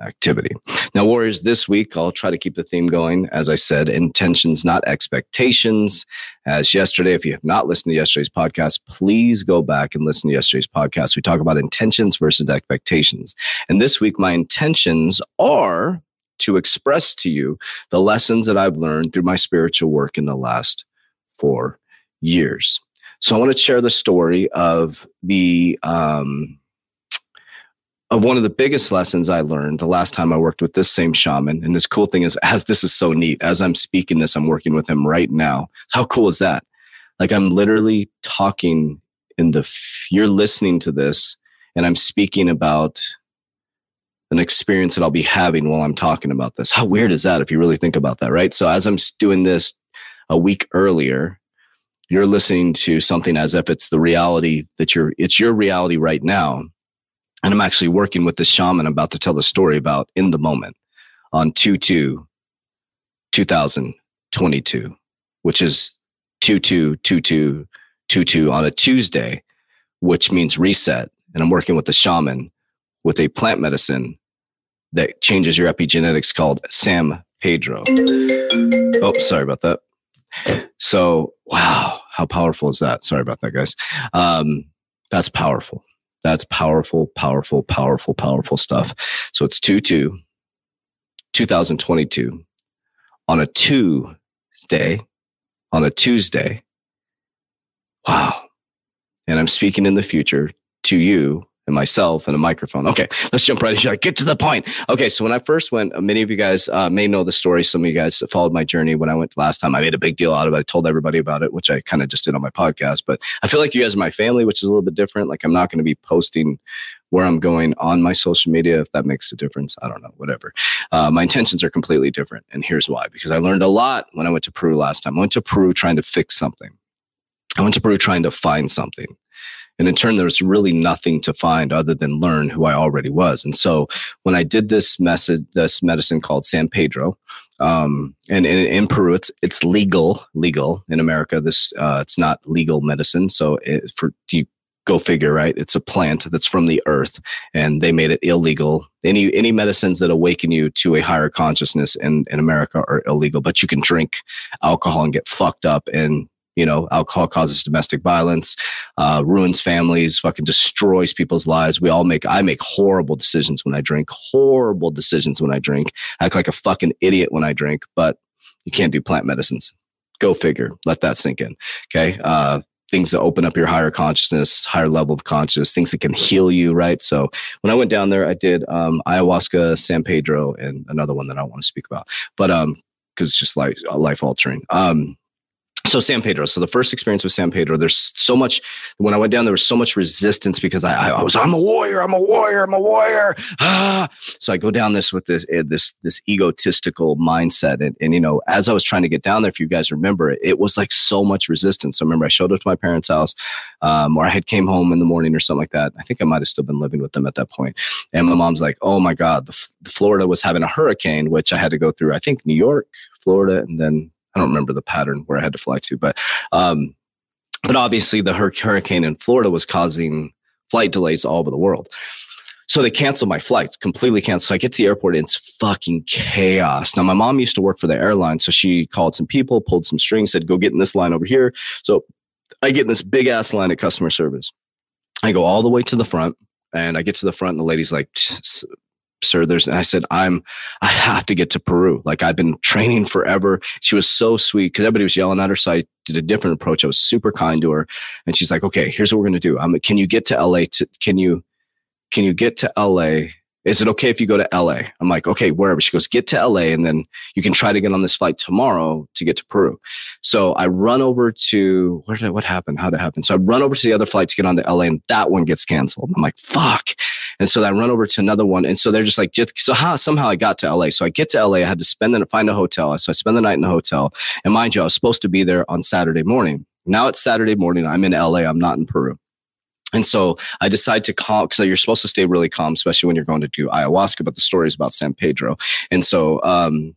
activity. Now, Warriors, this week I'll try to keep the theme going. As I said, intentions, not expectations. As yesterday, if you have not listened to yesterday's podcast, please go back and listen to yesterday's podcast. We talk about intentions versus expectations. And this week, my intentions are to express to you the lessons that I've learned through my spiritual work in the last four years. So I want to share the story of the um, of one of the biggest lessons I learned the last time I worked with this same shaman. And this cool thing is, as this is so neat, as I'm speaking this, I'm working with him right now. How cool is that? Like I'm literally talking in the, you're listening to this, and I'm speaking about an experience that I'll be having while I'm talking about this. How weird is that if you really think about that, right? So as I'm doing this a week earlier, you're listening to something as if it's the reality that you're, it's your reality right now and I'm actually working with the shaman I'm about to tell the story about in the moment on 2 2 2022, which is 2 2 2 2 2 2 on a Tuesday, which means reset. And I'm working with the shaman with a plant medicine that changes your epigenetics called San Pedro. Oh, sorry about that. So, wow, how powerful is that? Sorry about that, guys. Um, that's powerful. That's powerful, powerful, powerful, powerful stuff. So it's 2 2, 2022 on a Tuesday, on a Tuesday. Wow. And I'm speaking in the future to you and myself and a microphone. Okay, let's jump right in. Get to the point. Okay, so when I first went, uh, many of you guys uh, may know the story. Some of you guys followed my journey when I went last time. I made a big deal out of it. I told everybody about it, which I kind of just did on my podcast. But I feel like you guys are my family, which is a little bit different. Like I'm not going to be posting where I'm going on my social media, if that makes a difference. I don't know, whatever. Uh, my intentions are completely different. And here's why because I learned a lot when I went to Peru last time. I went to Peru trying to fix something. I went to Peru trying to find something. And in turn, there was really nothing to find other than learn who I already was. And so when I did this message, this medicine called San Pedro, um, and, in Peru, it's it's legal, legal in America. This uh, it's not legal medicine. So it, for you go figure, right? It's a plant that's from the earth, and they made it illegal. Any any medicines that awaken you to a higher consciousness in in America are illegal, but you can drink alcohol and get fucked up and you know, alcohol causes domestic violence, uh, ruins families, fucking destroys people's lives. We all make, I make horrible decisions when I drink, horrible decisions when I drink, act like a fucking idiot when I drink, but you can't do plant medicines. Go figure. Let that sink in. Okay. Uh, things that open up your higher consciousness, higher level of consciousness, things that can heal you, right? So when I went down there, I did um, ayahuasca, San Pedro, and another one that I want to speak about, but um, because it's just like life altering. Um, so San Pedro. So the first experience with San Pedro, there's so much. When I went down, there was so much resistance because I, I was I'm a warrior, I'm a warrior, I'm a warrior. Ah. So I go down this with this eh, this this egotistical mindset, and, and you know, as I was trying to get down there, if you guys remember, it, it was like so much resistance. So I remember I showed up to my parents' house, um, or I had came home in the morning or something like that. I think I might have still been living with them at that point, and my mom's like, "Oh my God, the, the Florida was having a hurricane, which I had to go through. I think New York, Florida, and then I don't remember the pattern where I had to fly to, but um, but obviously the hurricane in Florida was causing flight delays all over the world. So they canceled my flights, completely canceled. So I get to the airport and it's fucking chaos. Now, my mom used to work for the airline. So she called some people, pulled some strings, said, go get in this line over here. So I get in this big ass line at customer service. I go all the way to the front and I get to the front and the lady's like, sir, there's, and I said, I'm, I have to get to Peru. Like I've been training forever. She was so sweet because everybody was yelling at her. So I did a different approach. I was super kind to her. And she's like, okay, here's what we're going to do. I'm, can you get to LA to, can you, can you get to LA is it okay if you go to LA? I'm like, okay, wherever. She goes, get to LA and then you can try to get on this flight tomorrow to get to Peru. So I run over to, where did I, what happened? How did it happen? So I run over to the other flight to get on to LA and that one gets canceled. I'm like, fuck. And so I run over to another one. And so they're just like, just, so how, somehow I got to LA. So I get to LA. I had to spend the, find a hotel. So I spend the night in a hotel. And mind you, I was supposed to be there on Saturday morning. Now it's Saturday morning. I'm in LA. I'm not in Peru. And so I decide to calm because you're supposed to stay really calm, especially when you're going to do ayahuasca. But the story is about San Pedro. And so um,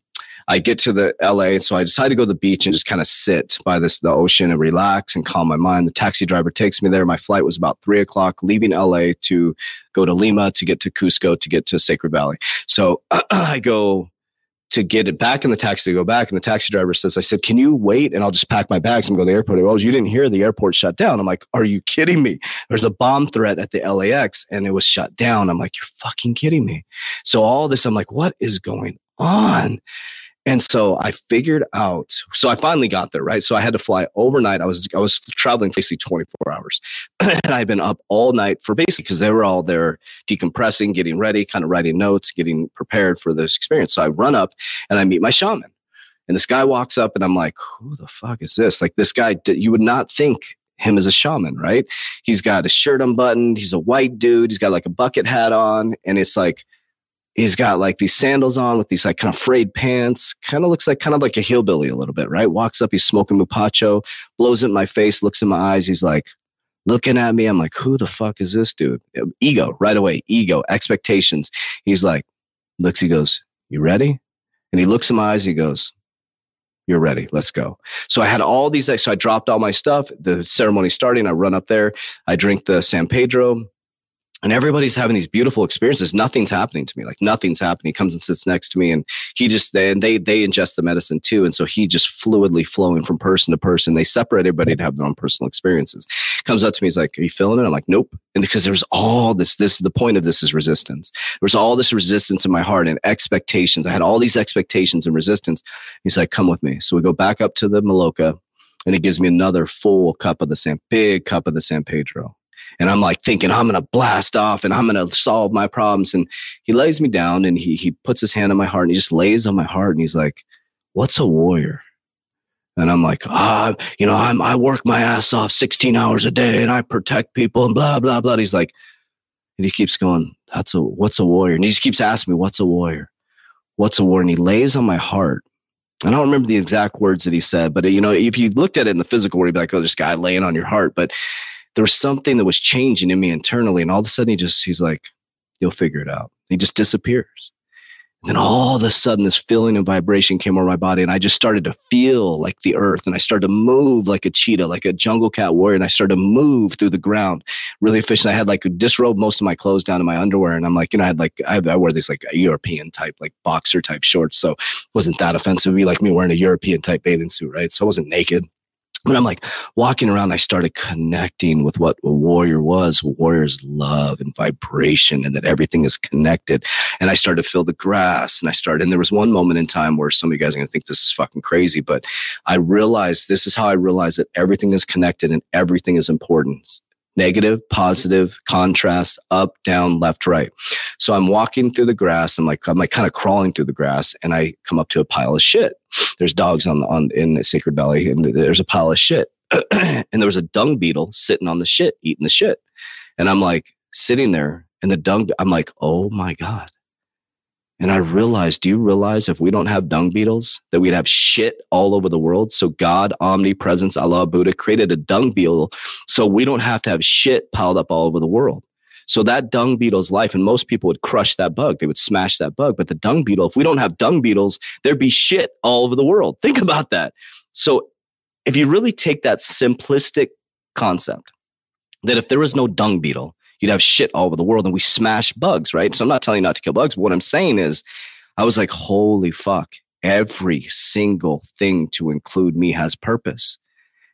I get to the LA. So I decide to go to the beach and just kind of sit by this the ocean and relax and calm my mind. The taxi driver takes me there. My flight was about three o'clock, leaving LA to go to Lima to get to Cusco to get to Sacred Valley. So I go to get it back in the taxi to go back. And the taxi driver says, I said, can you wait? And I'll just pack my bags and go to the airport. Oh, you didn't hear the airport shut down. I'm like, are you kidding me? There's a bomb threat at the LAX and it was shut down. I'm like, you're fucking kidding me. So all this, I'm like, what is going on? And so I figured out, so I finally got there, right? So I had to fly overnight. I was I was traveling basically 24 hours. and I had been up all night for basically because they were all there decompressing, getting ready, kind of writing notes, getting prepared for this experience. So I run up and I meet my shaman. And this guy walks up and I'm like, who the fuck is this? Like this guy, you would not think him as a shaman, right? He's got a shirt unbuttoned. He's a white dude. He's got like a bucket hat on. And it's like, he's got like these sandals on with these like kind of frayed pants. Kind of looks like kind of like a hillbilly a little bit, right? Walks up, he's smoking mapacho, blows it in my face, looks in my eyes. He's like looking at me. I'm like, who the fuck is this dude? Uh, ego right away, ego, expectations. He's like, looks, he goes, you ready? And he looks in my eyes. He goes, you're ready. Let's go. So I had all these. So I dropped all my stuff. The ceremony starting. I run up there. I drink the San Pedro and everybody's having these beautiful experiences. Nothing's happening to me. Like nothing's happening. He comes and sits next to me, and he just they and they they ingest the medicine too, and so he just fluidly flowing from person to person. They separate everybody to have their own personal experiences. Comes up to me, he's like, "Are you feeling it?" I'm like, "Nope." And because there's all this, this the point of this is resistance. There's all this resistance in my heart and expectations. I had all these expectations and resistance. He's like, "Come with me." So we go back up to the Maloka, and he gives me another full cup of the San, big cup of the San Pedro and I'm like thinking I'm gonna blast off and I'm gonna solve my problems. And he lays me down and he he puts his hand on my heart and he just lays on my heart and he's like, "What's a warrior?" And I'm like, ah, you know, I'm I work my ass off 16 hours a day and I protect people and blah blah blah. He's like, and he keeps going, "That's a what's a warrior?" And he just keeps asking me, "What's a warrior? What's a warrior?" And he lays on my heart. I don't remember the exact words that he said, but you know, if you looked at it in the physical, where you'd be like, "Oh, this guy laying on your heart," but there was something that was changing in me internally. And all of a sudden he just, he's like, you'll figure it out. He just disappears. And then all of a sudden, this feeling and vibration came over my body, and I just started to feel like the earth, and I started to move like a cheetah, like a jungle cat warrior, and I started to move through the ground really efficient. I had like disrobed most of my clothes down to my underwear, and I'm like, you know, I had like I, I wear these like European type, like boxer type shorts, so it wasn't that offensive. It'd be like me wearing a European type bathing suit, right? So I wasn't naked but I'm like walking around, I started connecting with what a warrior was warrior's love and vibration, and that everything is connected. And I started to feel the grass, and I started, and there was one moment in time where some of you guys are going to think this is fucking crazy, but I realized this is how I realized that everything is connected and everything is important negative, positive, contrast, up, down, left, right. So I'm walking through the grass. I'm like, I'm like kind of crawling through the grass and I come up to a pile of shit. There's dogs on, on in the Sacred Valley and there's a pile of shit. and there was a dung beetle sitting on the shit, eating the shit. And I'm like sitting there and the dung, I'm like, oh my God. And I realized, do you realize if we don't have dung beetles, that we'd have shit all over the world? So God, omnipresence, Allah, Buddha created a dung beetle so we don't have to have shit piled up all over the world. So that dung beetle's life, and most people would crush that bug. They would smash that bug. But the dung beetle, if we don't have dung beetles, there'd be shit all over the world. Think about that. So if you really take that simplistic concept, that if there was no dung beetle, you'd have shit all over the world and we smash bugs, right? So I'm not telling you not to kill bugs, but what I'm saying is I was like, holy fuck, every single thing to include me has purpose.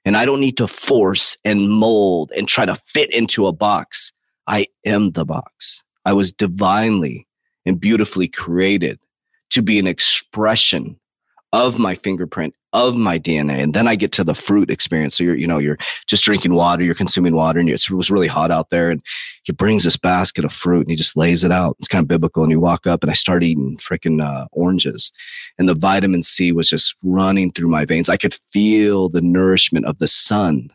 And I don't need to force and mold and try to fit into a box. I am the box. I was divinely and beautifully created to be an expression of my fingerprint of my DNA. And then I get to the fruit experience. So you're, you know, you're just drinking water, you're consuming water, and it was really hot out there. And he brings this basket of fruit and he just lays it out. It's kind of biblical. And you walk up and I start eating freaking uh, oranges. And the vitamin C was just running through my veins. I could feel the nourishment of the sun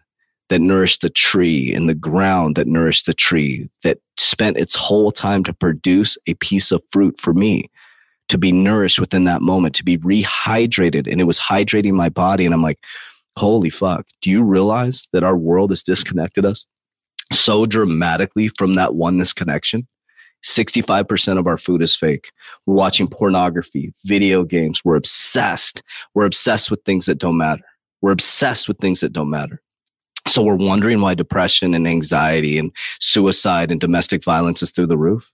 that nourished the tree and the ground that nourished the tree that spent its whole time to produce a piece of fruit for me to be nourished within that moment, to be rehydrated. And it was hydrating my body. And I'm like, holy fuck, do you realize that our world has disconnected us so dramatically from that oneness connection? 65% of our food is fake. We're watching pornography, video games. We're obsessed. We're obsessed with things that don't matter. We're obsessed with things that don't matter. So we're wondering why depression and anxiety and suicide and domestic violence is through the roof.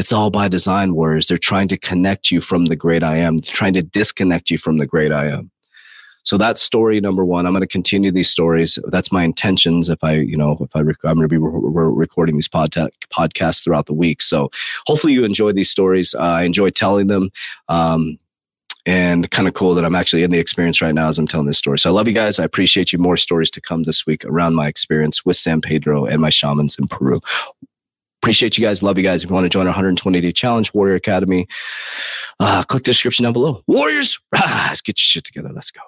It's all by design, warriors. They're trying to connect you from the great I am, trying to disconnect you from the great I am. So that's story number one. I'm going to continue these stories. That's my intentions. If I, you know, if I, rec- I'm going to be re- recording these pod- podcasts throughout the week. So hopefully you enjoy these stories. Uh, I enjoy telling them. Um, and kind of cool that I'm actually in the experience right now as I'm telling this story. So I love you guys. I appreciate you. More stories to come this week around my experience with San Pedro and my shamans in Peru. Appreciate you guys. Love you guys. If you want to join our 120 day challenge, Warrior Academy, uh, click the description down below. Warriors, rise, get your shit together. Let's go.